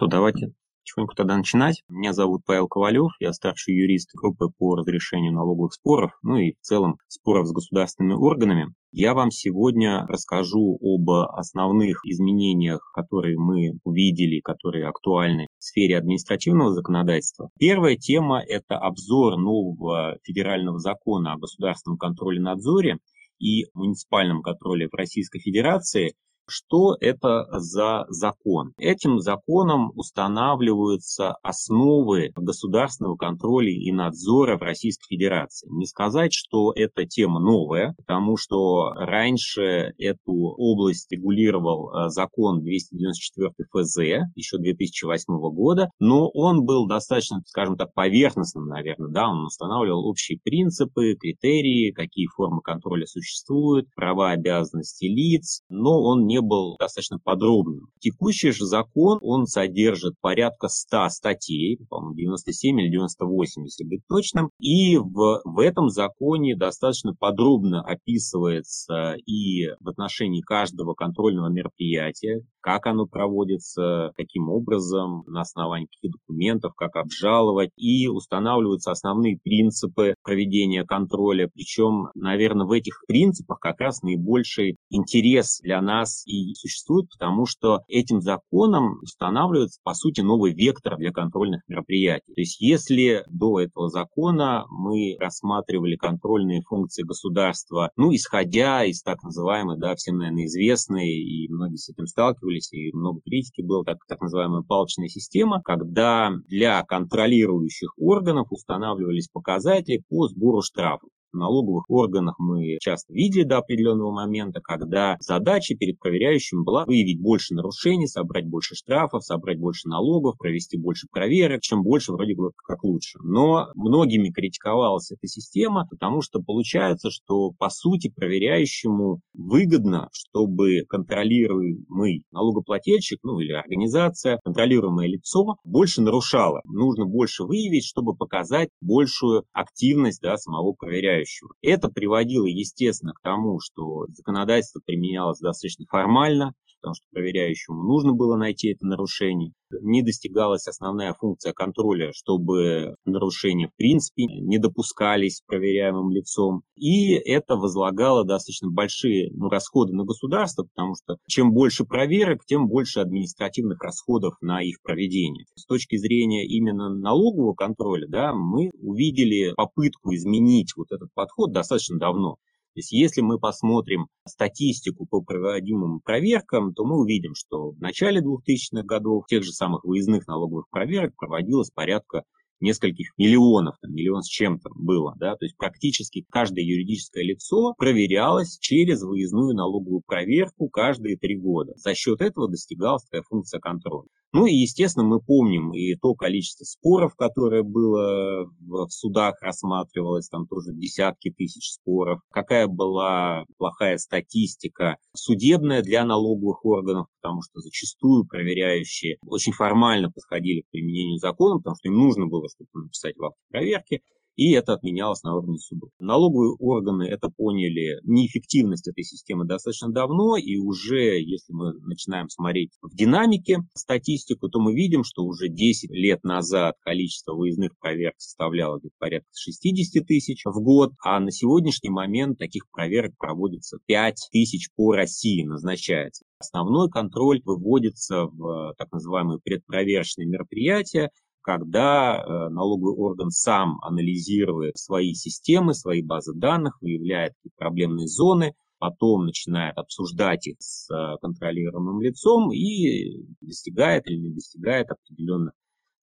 что, давайте потихоньку тогда начинать. Меня зовут Павел Ковалев, я старший юрист группы по разрешению налоговых споров, ну и в целом споров с государственными органами. Я вам сегодня расскажу об основных изменениях, которые мы увидели, которые актуальны в сфере административного законодательства. Первая тема – это обзор нового федерального закона о государственном контроле надзоре и муниципальном контроле в Российской Федерации – что это за закон? Этим законом устанавливаются основы государственного контроля и надзора в Российской Федерации. Не сказать, что эта тема новая, потому что раньше эту область регулировал э, закон 294 ФЗ еще 2008 года, но он был достаточно, скажем так, поверхностным, наверное, да, он устанавливал общие принципы, критерии, какие формы контроля существуют, права, обязанности лиц, но он не был достаточно подробным. Текущий же закон, он содержит порядка 100 статей, по-моему, 97 или 98, если быть точным, и в, в этом законе достаточно подробно описывается и в отношении каждого контрольного мероприятия, как оно проводится, каким образом, на основании каких документов, как обжаловать, и устанавливаются основные принципы проведения контроля. Причем, наверное, в этих принципах как раз наибольший интерес для нас и существует, потому что этим законом устанавливается, по сути, новый вектор для контрольных мероприятий. То есть, если до этого закона мы рассматривали контрольные функции государства, ну, исходя из так называемой, да, всем, наверное, известной, и многие с этим сталкивались, сталкивались, и много критики было, так, так называемая палочная система, когда для контролирующих органов устанавливались показатели по сбору штрафов налоговых органах мы часто видели до определенного момента, когда задача перед проверяющим была выявить больше нарушений, собрать больше штрафов, собрать больше налогов, провести больше проверок, чем больше вроде бы как лучше. Но многими критиковалась эта система, потому что получается, что по сути проверяющему выгодно, чтобы контролируемый налогоплательщик, ну или организация, контролируемое лицо больше нарушало. Нужно больше выявить, чтобы показать большую активность да, самого проверяющего управляющего. Это приводило, естественно, к тому, что законодательство применялось достаточно формально, потому что проверяющему нужно было найти это нарушение. Не достигалась основная функция контроля, чтобы нарушения в принципе не допускались проверяемым лицом. И это возлагало достаточно большие ну, расходы на государство, потому что чем больше проверок, тем больше административных расходов на их проведение. С точки зрения именно налогового контроля, да, мы увидели попытку изменить вот этот подход достаточно давно. То есть если мы посмотрим статистику по проводимым проверкам, то мы увидим, что в начале 2000-х годов тех же самых выездных налоговых проверок проводилось порядка нескольких миллионов, там, миллион с чем-то было, да, то есть практически каждое юридическое лицо проверялось через выездную налоговую проверку каждые три года. За счет этого достигалась такая функция контроля. Ну и, естественно, мы помним и то количество споров, которое было в судах, рассматривалось, там тоже десятки тысяч споров. Какая была плохая статистика судебная для налоговых органов, потому что зачастую проверяющие очень формально подходили к применению закона, потому что им нужно было что-то написать в акте проверки и это отменялось на уровне судов. Налоговые органы это поняли, неэффективность этой системы достаточно давно, и уже, если мы начинаем смотреть в динамике статистику, то мы видим, что уже 10 лет назад количество выездных проверок составляло где-то порядка 60 тысяч в год, а на сегодняшний момент таких проверок проводится 5 тысяч по России назначается. Основной контроль выводится в так называемые предпроверочные мероприятия, когда э, налоговый орган сам анализирует свои системы, свои базы данных, выявляет проблемные зоны, потом начинает обсуждать их с э, контролируемым лицом и достигает или не достигает определенных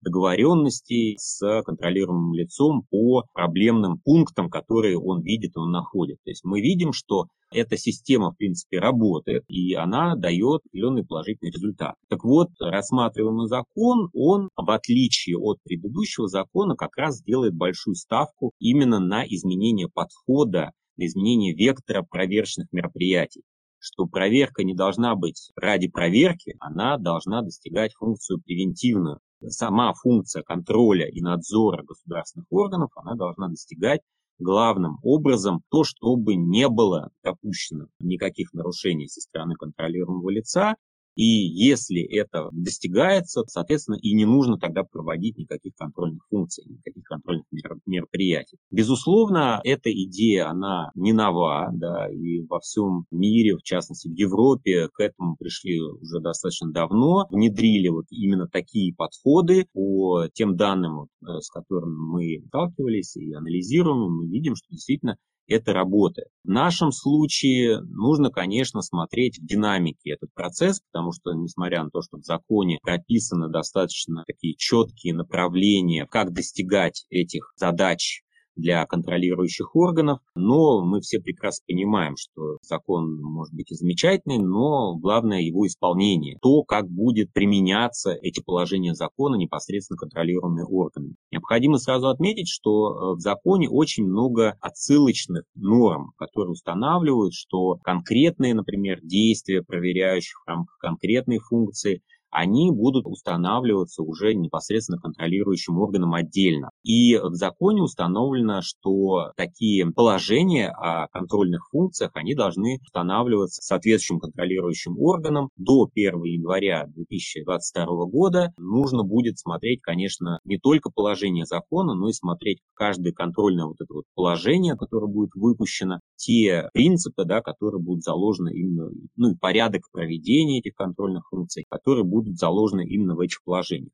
договоренностей с контролируемым лицом по проблемным пунктам, которые он видит он находит. То есть мы видим, что эта система, в принципе, работает, и она дает определенный положительный результат. Так вот, рассматриваемый закон, он, в отличие от предыдущего закона, как раз делает большую ставку именно на изменение подхода, на изменение вектора проверочных мероприятий что проверка не должна быть ради проверки, она должна достигать функцию превентивную сама функция контроля и надзора государственных органов, она должна достигать главным образом то, чтобы не было допущено никаких нарушений со стороны контролируемого лица, И если это достигается, соответственно, и не нужно тогда проводить никаких контрольных функций, никаких контрольных мероприятий. Безусловно, эта идея, она не нова, да, и во всем мире, в частности в Европе, к этому пришли уже достаточно давно, внедрили вот именно такие подходы по тем данным, э, с которыми мы сталкивались и анализируем, мы видим, что действительно это работает. В нашем случае нужно, конечно, смотреть в динамике этот процесс, потому что, несмотря на то, что в законе прописаны достаточно такие четкие направления, как достигать этих задач для контролирующих органов, но мы все прекрасно понимаем, что закон может быть и замечательный, но главное его исполнение, то, как будет применяться эти положения закона непосредственно контролируемыми органами. Необходимо сразу отметить, что э, в законе очень много отсылочных норм, которые устанавливают, что конкретные, например, действия проверяющих в рамках конкретной функции – они будут устанавливаться уже непосредственно контролирующим органом отдельно. И в законе установлено, что такие положения о контрольных функциях, они должны устанавливаться соответствующим контролирующим органом до 1 января 2022 года. Нужно будет смотреть, конечно, не только положение закона, но и смотреть каждое контрольное вот это вот положение, которое будет выпущено, те принципы, да, которые будут заложены именно, ну и порядок проведения этих контрольных функций, которые будут будут заложены именно в этих положениях.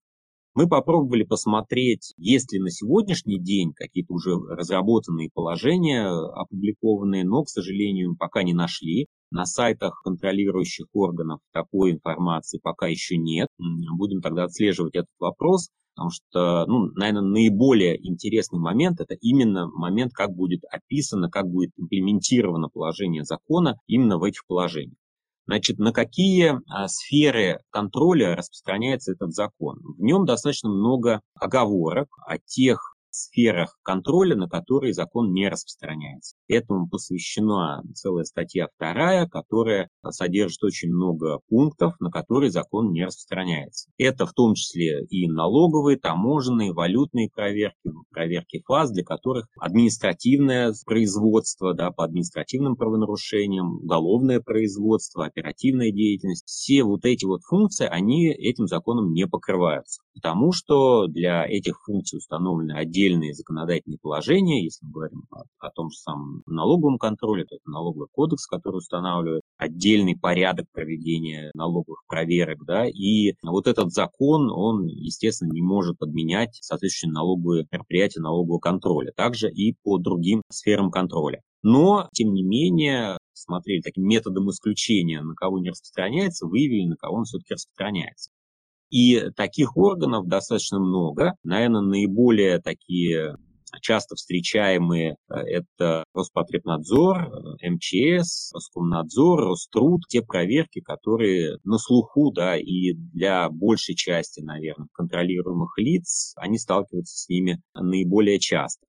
Мы попробовали посмотреть, есть ли на сегодняшний день какие-то уже разработанные положения, опубликованные, но, к сожалению, пока не нашли. На сайтах контролирующих органов такой информации пока еще нет. Будем тогда отслеживать этот вопрос, потому что, ну, наверное, наиболее интересный момент – это именно момент, как будет описано, как будет имплементировано положение закона именно в этих положениях. Значит, на какие а, сферы контроля распространяется этот закон? В нем достаточно много оговорок о тех сферах контроля, на которые закон не распространяется. Этому посвящена целая статья вторая, которая содержит очень много пунктов, на которые закон не распространяется. Это в том числе и налоговые, таможенные, валютные проверки, проверки фаз, для которых административное производство да, по административным правонарушениям, уголовное производство, оперативная деятельность, все вот эти вот функции, они этим законом не покрываются. Потому что для этих функций установлены отдельные законодательные положения, если мы говорим о, о том же самом налоговом контроле, то это налоговый кодекс, который устанавливает отдельный порядок проведения налоговых проверок, да, и вот этот закон, он, естественно, не может подменять соответствующие налоговые мероприятия налогового контроля, также и по другим сферам контроля. Но, тем не менее, смотрели таким методом исключения, на кого не распространяется, выявили, на кого он все-таки распространяется. И таких органов достаточно много. Наверное, наиболее такие часто встречаемые э, это Роспотребнадзор, э, МЧС, Роскомнадзор, Роструд, те проверки, которые на слуху, да, и для большей части, наверное, контролируемых лиц, они сталкиваются с ними наиболее часто.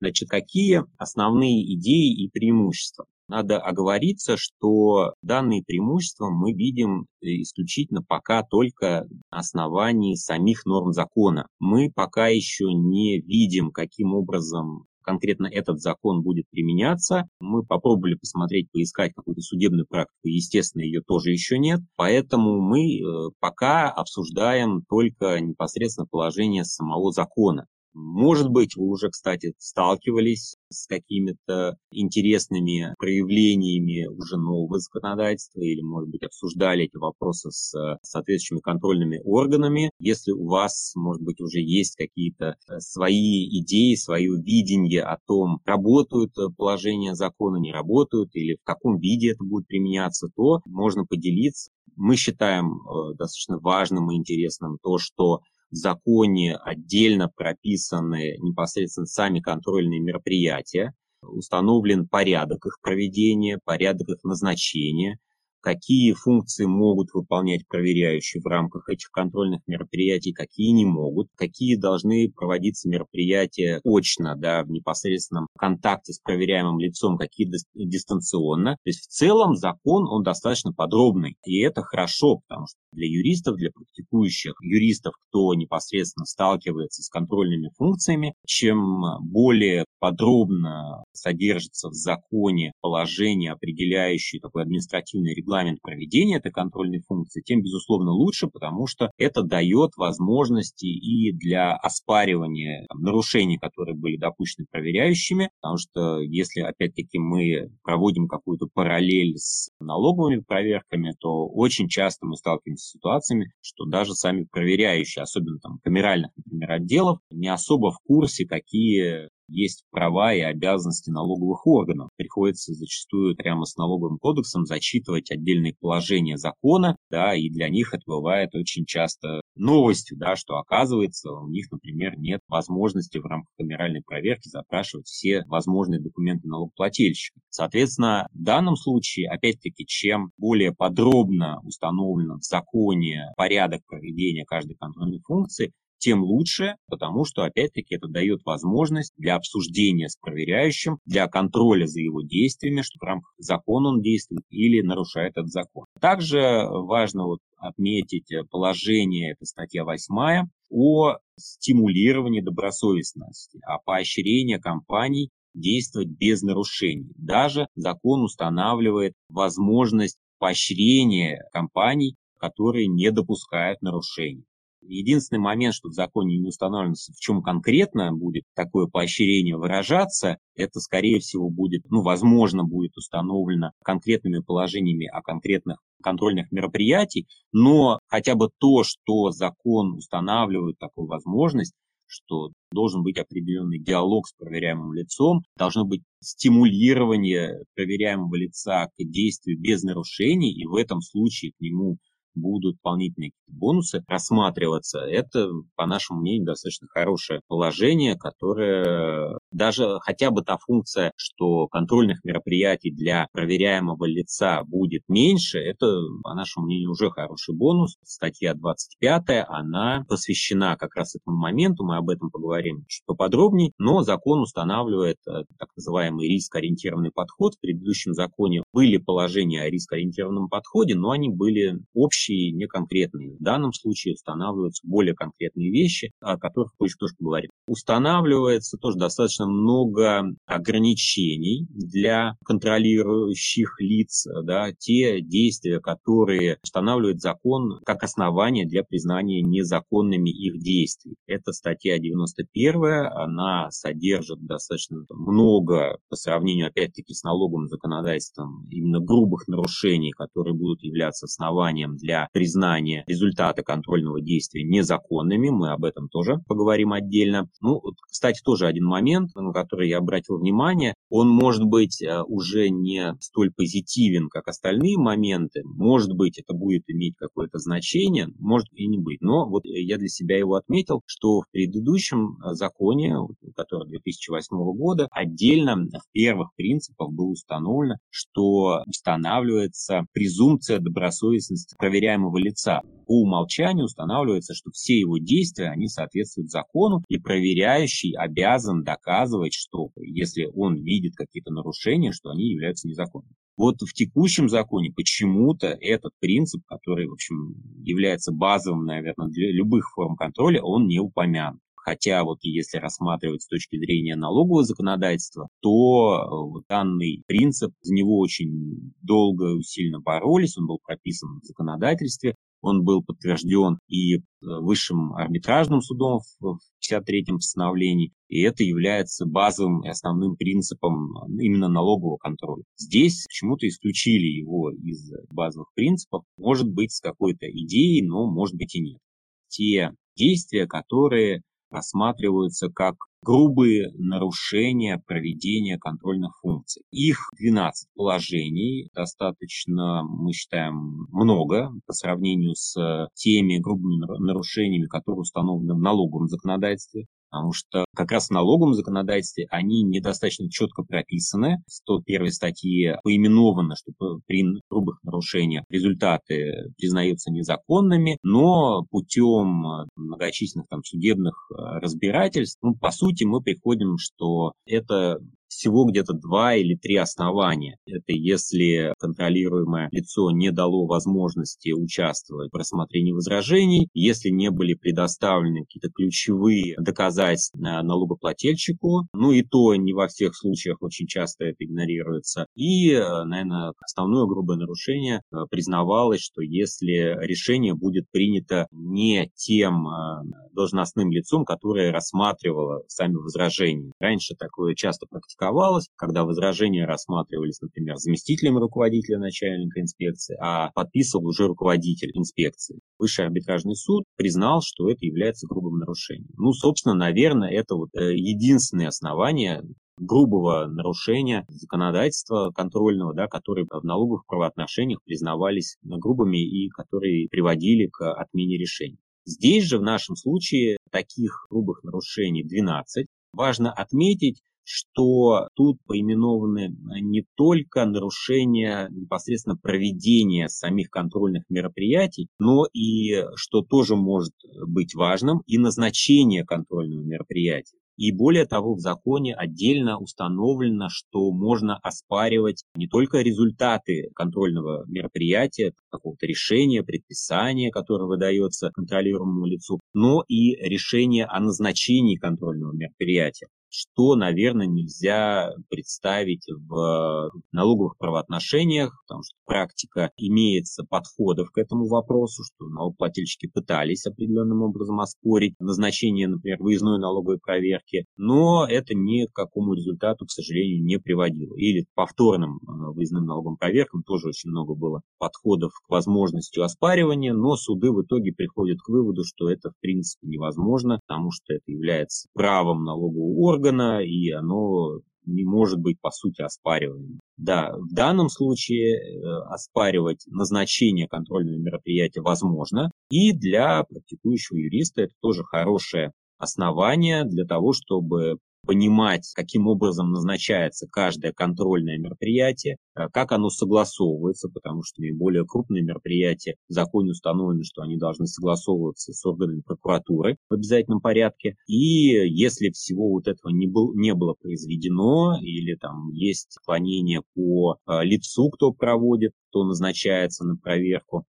Значит, какие основные идеи и преимущества? Надо оговориться, что данные преимущества мы видим э, исключительно пока только на основании самих норм закона. Мы пока еще не видим, каким образом конкретно этот закон будет применяться. Мы попробовали посмотреть, поискать какую-то судебную практику, естественно, ее тоже еще нет. Поэтому мы э, пока обсуждаем только непосредственно положение самого закона. Может быть, вы уже, кстати, сталкивались с какими-то интересными проявлениями уже нового законодательства или, может быть, обсуждали эти вопросы с соответствующими контрольными органами. Если у вас, может быть, уже есть какие-то э, свои идеи, свое видение о том, работают положения закона, не работают, или в каком виде это будет применяться, то можно поделиться. Мы считаем э, достаточно важным и интересным то, что законе отдельно прописаны непосредственно сами контрольные мероприятия, установлен порядок их проведения, порядок их назначения, какие функции могут выполнять проверяющие в рамках этих контрольных мероприятий, какие не могут, какие должны проводиться мероприятия очно, да, в непосредственном контакте с проверяемым лицом, какие дистанционно. То есть в целом закон, он достаточно подробный, и это хорошо, потому что для юристов, для практикующих юристов, кто непосредственно сталкивается с контрольными функциями, чем более подробно содержится в законе положение, определяющее такой административный регламент, регламент проведения этой контрольной функции, тем, безусловно, лучше, потому что это дает возможности и для оспаривания там, нарушений, которые были допущены проверяющими, потому что если, опять-таки, мы проводим какую-то параллель с налоговыми проверками, то очень часто мы сталкиваемся с ситуациями, что даже сами проверяющие, особенно там камеральных, например, отделов, не особо в курсе, какие есть права и обязанности налоговых органов. Приходится зачастую прямо с налоговым кодексом зачитывать отдельные положения закона, да, и для них это бывает очень часто новостью, да, что оказывается у них, например, нет возможности в рамках камеральной проверки запрашивать все возможные документы налогоплательщика. Соответственно, в данном случае, опять-таки, чем более подробно установлено в законе порядок проведения каждой контрольной функции, тем лучше, потому что, опять-таки, это дает возможность для обсуждения с проверяющим, для контроля за его действиями, что в закона он действует или нарушает этот закон. Также важно вот отметить положение, это статья 8, о стимулировании добросовестности, о поощрении компаний действовать без нарушений. Даже закон устанавливает возможность поощрения компаний, которые не допускают нарушений. Единственный момент, что в законе не установлено, в чем конкретно будет такое поощрение выражаться, это, скорее всего, будет, ну, возможно, будет установлено конкретными положениями о конкретных контрольных мероприятий, но хотя бы то, что закон устанавливает такую возможность, что должен быть определенный диалог с проверяемым лицом, должно быть стимулирование проверяемого лица к действию без нарушений, и в этом случае к нему будут дополнительные бонусы рассматриваться, это, по нашему мнению, достаточно хорошее положение, которое даже хотя бы та функция, что контрольных мероприятий для проверяемого лица будет меньше, это, по нашему мнению, уже хороший бонус. Статья 25, она посвящена как раз этому моменту, мы об этом поговорим чуть поподробнее, но закон устанавливает э, так называемый риск-ориентированный подход. В предыдущем законе были положения о риск-ориентированном подходе, но они были общие общие, не конкретные. В данном случае устанавливаются более конкретные вещи, о которых позже тоже поговорим. Устанавливается тоже достаточно много ограничений для контролирующих лиц, да, те действия, которые устанавливает закон как основание для признания незаконными их действий. Это статья 91, она содержит достаточно много по сравнению, опять-таки, с налоговым законодательством именно грубых нарушений, которые будут являться основанием для для признания результата контрольного действия незаконными. Мы об этом тоже поговорим отдельно. Ну, кстати, тоже один момент, на который я обратил внимание. Он может быть э, уже не столь позитивен, как остальные моменты. Может быть, это будет иметь какое-то значение, может и не быть. Но вот я для себя его отметил, что в предыдущем э, законе, который 2008 года, отдельно в первых принципах было установлено, что устанавливается презумпция добросовестности проверяемого проверяемого лица. По умолчанию устанавливается, что все его действия, они соответствуют закону, и проверяющий обязан доказывать, что если он видит какие-то нарушения, что они являются незаконными. Вот в текущем законе почему-то этот принцип, который, в общем, является базовым, наверное, для любых форм контроля, он не упомянут. Хотя вот если рассматривать с точки зрения налогового законодательства, то э, данный принцип, за него очень долго и сильно боролись, он был прописан в законодательстве, он был подтвержден и э, высшим арбитражным судом в 53-м постановлении, и это является базовым и основным принципом э, именно налогового контроля. Здесь почему-то исключили его из базовых принципов, может быть, с какой-то идеей, но может быть и нет. Те действия, которые рассматриваются как грубые нарушения проведения контрольных функций. Их 12 положений, достаточно, мы считаем, много по сравнению с теми грубыми нарушениями, которые установлены в налоговом законодательстве потому что как раз в налоговом законодательстве они недостаточно четко прописаны. В 101 статье поименовано, что при грубых нарушениях результаты признаются незаконными, но путем многочисленных там судебных э, разбирательств, ну, по сути, мы приходим, что это всего где-то два или три основания. Это если контролируемое лицо не дало возможности участвовать в рассмотрении возражений, если не были предоставлены какие-то ключевые доказательства налогоплательщику, ну и то не во всех случаях очень часто это игнорируется. И, наверное, основное грубое нарушение э, признавалось, что если решение будет принято не тем э, должностным лицом, которое рассматривало сами возражения. Раньше такое часто практиковалось практиковалось, когда возражения рассматривались, например, заместителем руководителя начальника инспекции, а подписывал уже руководитель инспекции. Высший арбитражный суд признал, что это является грубым нарушением. Ну, собственно, наверное, это вот э, единственное основание грубого нарушения законодательства контрольного, да, которые в налоговых правоотношениях признавались грубыми и которые приводили к отмене решений. Здесь же в нашем случае таких грубых нарушений 12. Важно отметить, что тут поименованы э, не только нарушения непосредственно проведения самих контрольных мероприятий, но и, что тоже может быть важным, и назначение контрольного мероприятия. И более того, в законе отдельно установлено, что можно оспаривать не только результаты контрольного мероприятия, какого-то решения, предписания, которое выдается контролируемому лицу, но и решение о назначении контрольного мероприятия что, наверное, нельзя представить в налоговых правоотношениях, потому что практика имеется подходов к этому вопросу, что налогоплательщики пытались определенным образом оспорить назначение, например, выездной налоговой проверки, но это ни к какому результату, к сожалению, не приводило. Или повторным э, выездным налоговым проверкам тоже очень много было подходов к возможности оспаривания, но суды в итоге приходят к выводу, что это в принципе невозможно, потому что это является правом налогового органа, органа, и оно не может быть, по сути, оспариваемым. Да, в данном случае э, оспаривать назначение контрольного мероприятия возможно, и для практикующего юриста это тоже хорошее основание для того, чтобы понимать, каким образом назначается каждое контрольное мероприятие, э, как оно согласовывается, потому что наиболее крупные мероприятия в законе установлено, что они должны согласовываться с органами прокуратуры в обязательном порядке. И если всего вот этого не, был, не было произведено, или там есть отклонение по э, лицу, кто проводит, кто назначается на проверку,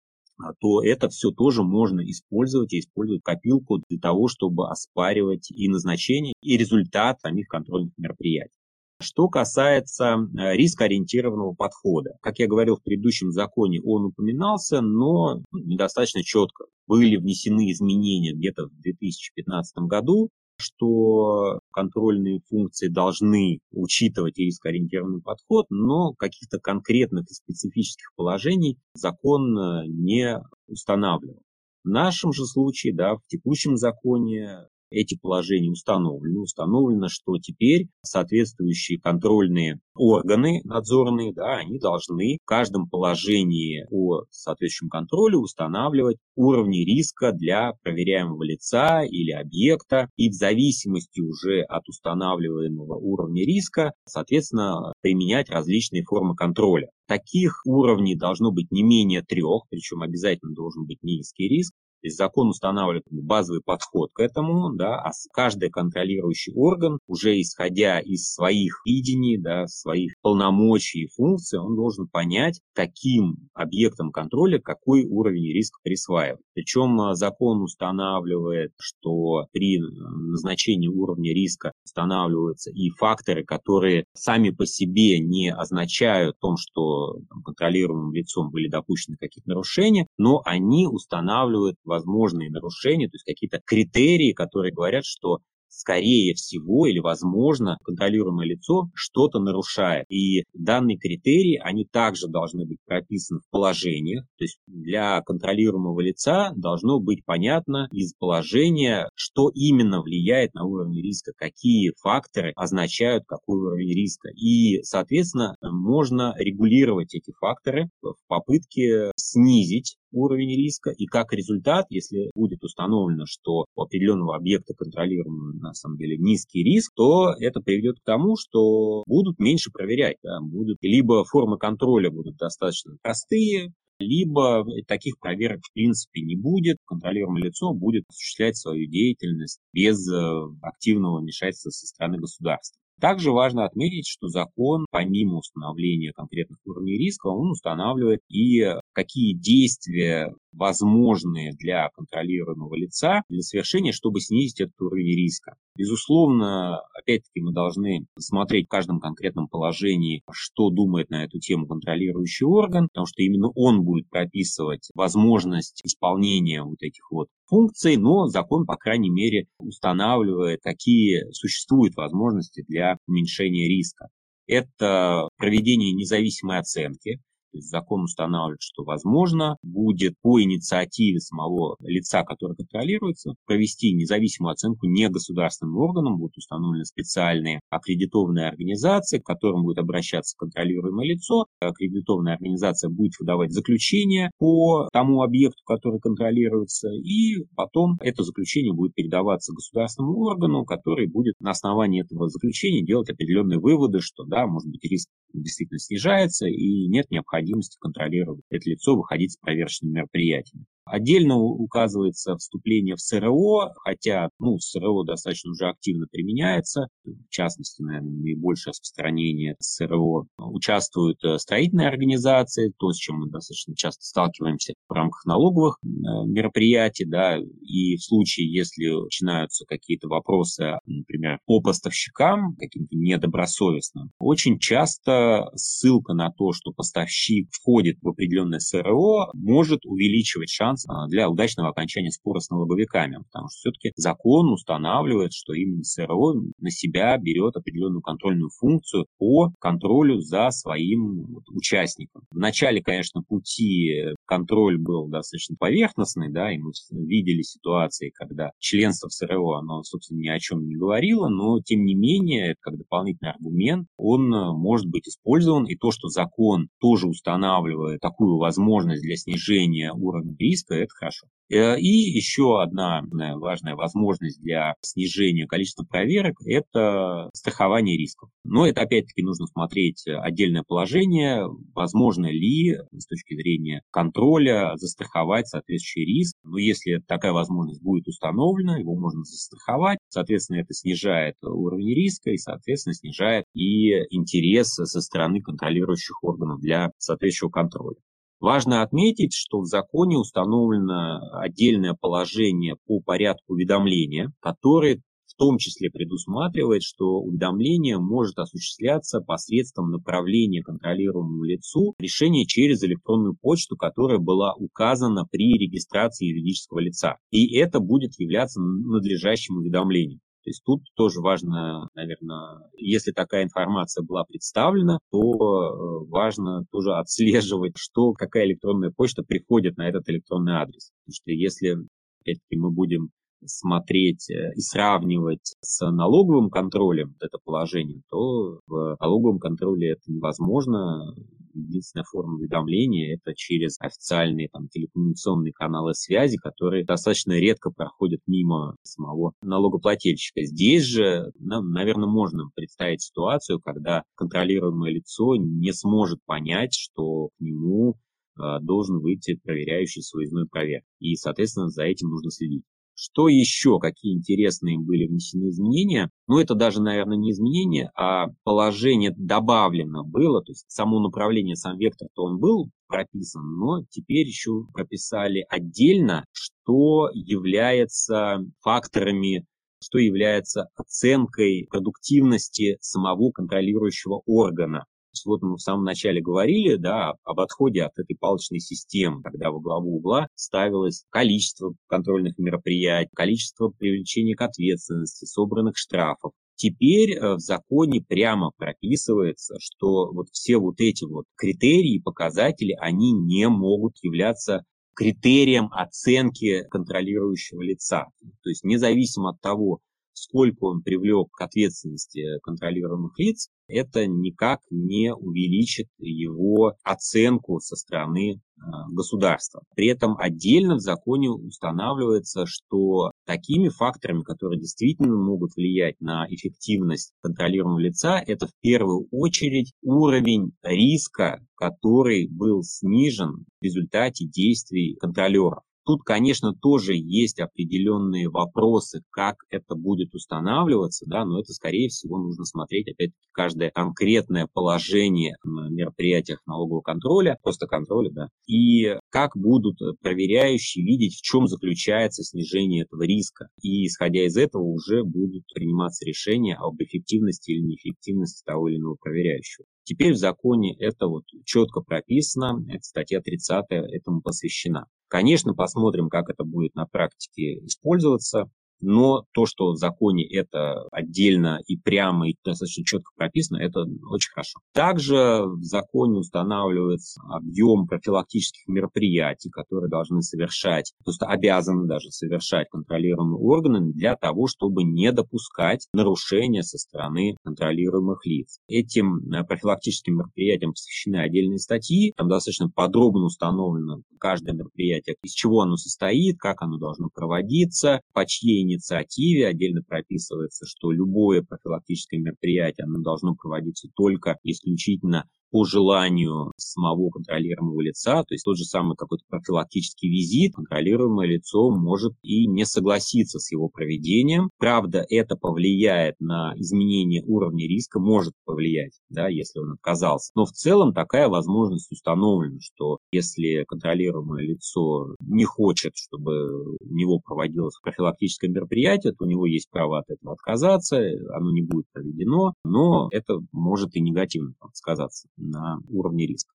то это все тоже можно использовать и использовать копилку для того, чтобы оспаривать и назначение, и результат самих контрольных мероприятий. Что касается э, рискоориентированного подхода, как я говорил в предыдущем законе, он упоминался, но недостаточно четко. Были внесены изменения где-то в 2015 году, что контрольные функции должны учитывать рискоориентированный подход, но каких-то конкретных и специфических положений закон э, не устанавливал. В нашем же случае, да, в текущем законе эти положения установлены. Установлено, что теперь соответствующие контрольные органы надзорные, да, они должны в каждом положении о соответствующем контроле устанавливать уровни риска для проверяемого лица или объекта. И в зависимости уже от устанавливаемого уровня риска, соответственно, применять различные формы контроля. Таких уровней должно быть не менее трех, причем обязательно должен быть низкий риск. То есть закон устанавливает базовый подход к этому, да, а каждый контролирующий орган, уже исходя из своих видений, да, своих полномочий и функций, он должен понять, каким объектом контроля какой уровень риска присваивать. Причем а, закон устанавливает, что при назначении уровня риска устанавливаются и факторы, которые сами по себе не означают том, что контролируемым лицом были допущены какие-то нарушения, но они устанавливают возможные нарушения, то есть какие-то критерии, которые говорят, что скорее всего или возможно контролируемое лицо что-то нарушает. И данные критерии, они также должны быть прописаны в положениях. То есть для контролируемого лица должно быть понятно из положения, что именно влияет на уровень риска, какие факторы означают какой уровень риска. И, соответственно, можно регулировать эти факторы в попытке снизить уровень риска, и как результат, если будет установлено, что у определенного объекта контролируемого на самом деле низкий риск, то это приведет к тому, что будут меньше проверять. Да, будут, либо формы контроля будут достаточно простые, либо таких проверок в принципе не будет, контролируемое лицо будет осуществлять свою деятельность без э, активного вмешательства со стороны государства. Также важно отметить, что закон, помимо установления конкретных уровней риска, он устанавливает и какие действия возможные для контролируемого лица для совершения, чтобы снизить этот уровень риска. Безусловно, опять-таки мы должны смотреть в каждом конкретном положении, что думает на эту тему контролирующий орган, потому что именно он будет прописывать возможность исполнения вот этих вот функций, но закон, по крайней мере, устанавливает, какие существуют возможности для уменьшения риска. Это проведение независимой оценки, то есть закон устанавливает, что возможно будет по инициативе самого лица, которое контролируется, провести независимую оценку негосударственным органам, будут установлены специальные аккредитованные организации, к которым будет обращаться контролируемое лицо. Аккредитованная организация будет выдавать заключение по тому объекту, который контролируется, и потом это заключение будет передаваться государственному органу, который будет на основании этого заключения делать определенные выводы, что да, может быть, риск действительно снижается и нет необходимости контролировать это лицо, выходить с проверочными мероприятиями. Отдельно указывается вступление в СРО, хотя ну, СРО достаточно уже активно применяется. В частности, наверное, наибольшее распространение СРО участвуют э, строительные организации, то, с чем мы достаточно часто сталкиваемся в рамках налоговых э, мероприятий. Да, и в случае, если начинаются какие-то вопросы, например, по поставщикам, каким-то недобросовестным, очень часто ссылка на то, что поставщик входит в определенное СРО, может увеличивать шанс шанс а, для удачного окончания спора с налоговиками, потому что все-таки закон устанавливает, что именно СРО на себя берет определенную контрольную функцию по контролю за своим участником. В начале, конечно, пути контроль был достаточно поверхностный, да, и мы видели ситуации, когда членство в СРО, оно, собственно, ни о чем не говорило, но, тем не менее, как дополнительный аргумент, он э, может быть использован, и то, что закон тоже устанавливает такую возможность для снижения уровня риска, это хорошо. Э, и еще одна важная возможность для снижения количества проверок – это страхование рисков. Но это опять-таки нужно смотреть отдельное положение, возможно ли с точки зрения контроля застраховать соответствующий риск. Но если такая возможность будет установлена, его можно застраховать, соответственно, это снижает уровень риска и, соответственно, снижает и интерес со стороны контролирующих органов для соответствующего контроля. Важно отметить, что в законе установлено отдельное положение по порядку уведомления, которое в том числе предусматривает, что уведомление может осуществляться посредством направления контролируемому лицу решения через электронную почту, которая была указана при регистрации юридического лица. И это будет являться надлежащим уведомлением. То есть тут тоже важно, наверное, если такая информация была представлена, то э, важно тоже отслеживать, что, какая электронная почта приходит на этот электронный адрес. Потому что если, опять-таки, мы будем смотреть э, и сравнивать с налоговым контролем это положение, то в налоговом контроле это невозможно. Единственная форма уведомления – это через официальные там, телекоммуникационные каналы связи, которые достаточно редко проходят мимо самого налогоплательщика. Здесь же, нам, наверное, можно представить ситуацию, когда контролируемое лицо не сможет понять, что к нему э, должен выйти проверяющий с выездной проверки. И, соответственно, за этим нужно следить. Что еще, какие интересные были внесены изменения? Ну, это даже, наверное, не изменения, а положение добавлено было, то есть само направление, сам вектор, то он был прописан, но теперь еще прописали отдельно, что является факторами что является оценкой продуктивности самого контролирующего органа вот мы в самом начале говорили, да, об отходе от этой палочной системы, когда во главу угла ставилось количество контрольных мероприятий, количество привлечения к ответственности, собранных штрафов. Теперь э, в законе прямо прописывается, что вот все вот эти вот критерии показатели, они не могут являться критерием оценки контролирующего лица. То есть независимо от того, сколько он привлек к ответственности контролируемых лиц, это никак не увеличит его оценку со стороны а, государства. При этом отдельно в законе устанавливается, что такими факторами, которые действительно могут влиять на эффективность контролируемого лица, это в первую очередь уровень риска, который был снижен в результате действий контролера. Тут, конечно, тоже есть определенные вопросы, как это будет устанавливаться, да, но это, скорее всего, нужно смотреть, опять-таки, каждое конкретное положение на мероприятиях налогового контроля, просто контроля, да, и как будут проверяющие видеть, в чем заключается снижение этого риска. И, исходя из этого, уже будут приниматься решения об эффективности или неэффективности того или иного проверяющего. Теперь в законе это вот четко прописано, это статья 30 этому посвящена. Конечно, посмотрим, как это будет на практике использоваться но то, что в законе это отдельно и прямо и достаточно четко прописано, это очень хорошо. Также в законе устанавливается объем профилактических мероприятий, которые должны совершать, просто обязаны даже совершать контролируемые органы для того, чтобы не допускать нарушения со стороны контролируемых лиц. Этим э, профилактическим мероприятиям посвящены отдельные статьи, там достаточно подробно установлено каждое мероприятие, из чего оно состоит, как оно должно проводиться, по чьей инициативе. Отдельно прописывается, что любое профилактическое мероприятие оно должно проводиться только исключительно по желанию самого контролируемого лица, то есть тот же самый какой-то профилактический визит, контролируемое лицо может и не согласиться с его проведением. Правда, это повлияет на изменение уровня риска, может повлиять, да, если он отказался. Но в целом такая возможность установлена, что если контролируемое лицо не хочет, чтобы у него проводилось профилактическое мероприятие, то у него есть право от этого отказаться, оно не будет проведено, но это может и негативно сказаться на уровне риска.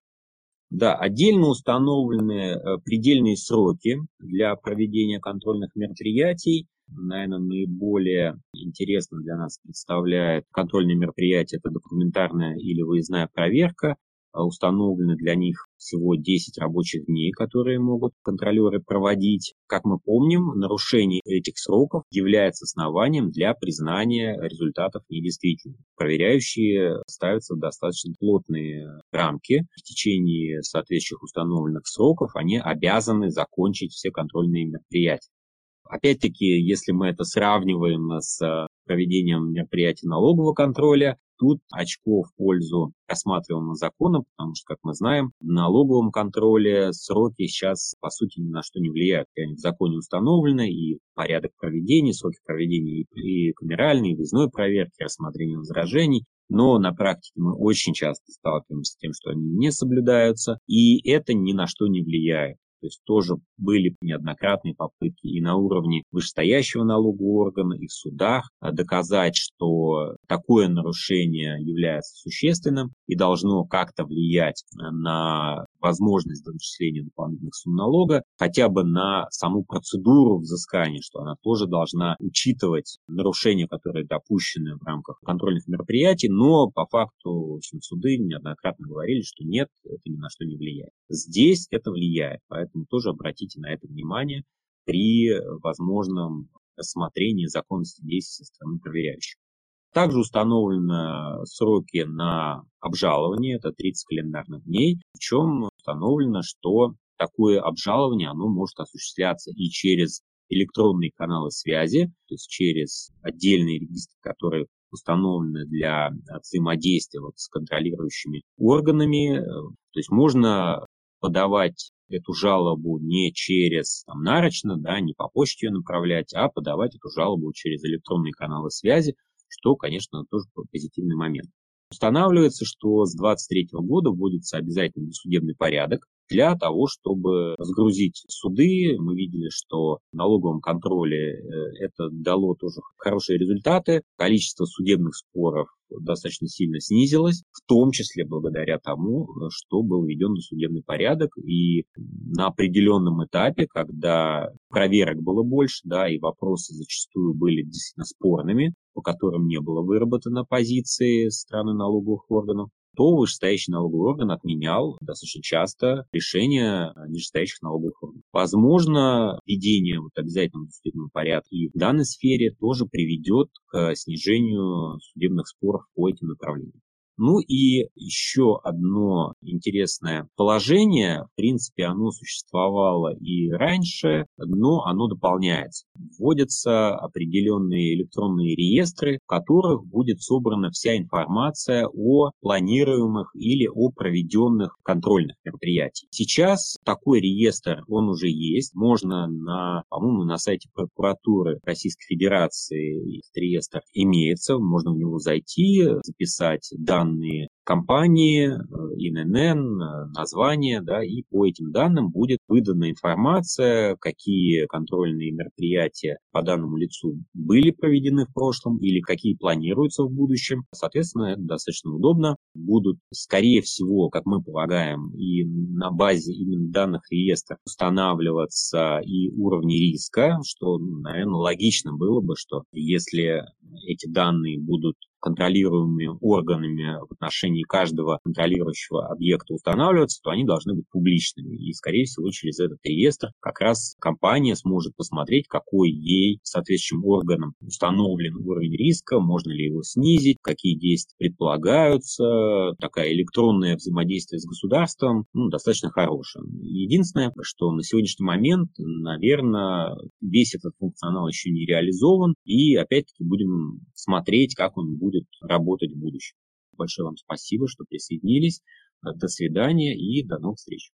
Да, отдельно установлены э, предельные сроки для проведения контрольных мероприятий. Наверное, наиболее интересно для нас представляет контрольное мероприятие – это документарная или выездная проверка. А установлены для них всего 10 рабочих дней, которые могут контролеры проводить. Как мы помним, нарушение этих сроков является основанием для признания результатов недействительными. Проверяющие ставятся достаточно плотные рамки. В течение соответствующих установленных сроков они обязаны закончить все контрольные мероприятия. Опять-таки, если мы это сравниваем с проведением мероприятий налогового контроля, Тут очко в пользу рассматриваемого закона, потому что, как мы знаем, в налоговом контроле сроки сейчас, по сути, ни на что не влияют. Они в законе установлены, и порядок проведения, сроки проведения и камеральной, и выездной проверки, рассмотрения возражений, но на практике мы очень часто сталкиваемся с тем, что они не соблюдаются, и это ни на что не влияет. То есть тоже были неоднократные попытки и на уровне вышестоящего налогового органа, и в судах а, доказать, что такое нарушение является существенным и должно как-то влиять на возможность зачисления дополнительных сумм налога, хотя бы на саму процедуру взыскания, что она тоже должна учитывать нарушения, которые допущены в рамках контрольных мероприятий, но по факту в общем, суды неоднократно говорили, что нет, это ни на что не влияет. Здесь это влияет, поэтому тоже обратите на это внимание при возможном рассмотрении законности действий со стороны проверяющих. Также установлены сроки на обжалование, это 30 календарных дней, причем установлено, что такое обжалование оно может осуществляться и через электронные каналы связи, то есть через отдельные регистры, которые установлены для взаимодействия вот с контролирующими органами. То есть можно подавать эту жалобу не через там, нарочно, да, не по почте ее направлять, а подавать эту жалобу через электронные каналы связи, что, конечно, тоже позитивный момент. Устанавливается, что с 2023 года вводится обязательный судебный порядок, для того, чтобы разгрузить суды. Мы видели, что в налоговом контроле э, это дало тоже хорошие результаты. Количество судебных споров достаточно сильно снизилось, в том числе благодаря тому, что был введен досудебный порядок. И на определенном этапе, когда проверок было больше, да, и вопросы зачастую были действительно спорными, по которым не было выработано позиции страны налоговых органов, то вышестоящий налоговый орган отменял достаточно часто решения нижестоящих налоговых органов. Возможно, введение вот обязательного судебного порядка и в данной сфере тоже приведет к снижению судебных споров по этим направлениям. Ну и еще одно интересное положение, в принципе, оно существовало и раньше, но оно дополняется. Вводятся определенные электронные реестры, в которых будет собрана вся информация о планируемых или о проведенных контрольных мероприятиях. Сейчас такой реестр, он уже есть. Можно на, по-моему, на сайте прокуратуры Российской Федерации этот реестр имеется. Можно в него зайти, записать данные данные компании, э, ИНН, название, да, и по этим данным будет выдана информация, какие контрольные мероприятия по данному лицу были проведены в прошлом или какие планируются в будущем. Соответственно, это достаточно удобно. Будут, скорее всего, как мы полагаем, и на базе именно данных реестров устанавливаться и уровни риска, что, наверное, логично было бы, что если эти данные будут контролируемыми органами в отношении каждого контролирующего объекта устанавливаться, то они должны быть публичными. И, скорее всего, через этот реестр как раз компания сможет посмотреть, какой ей соответствующим органам установлен уровень риска, можно ли его снизить, какие действия предполагаются. Такая электронное взаимодействие с государством ну, достаточно хорошее. Единственное, что на сегодняшний момент, наверное, весь этот функционал еще не реализован, и опять-таки будем смотреть, как он будет будет работать в будущем. Большое вам спасибо, что присоединились. До свидания и до новых встреч.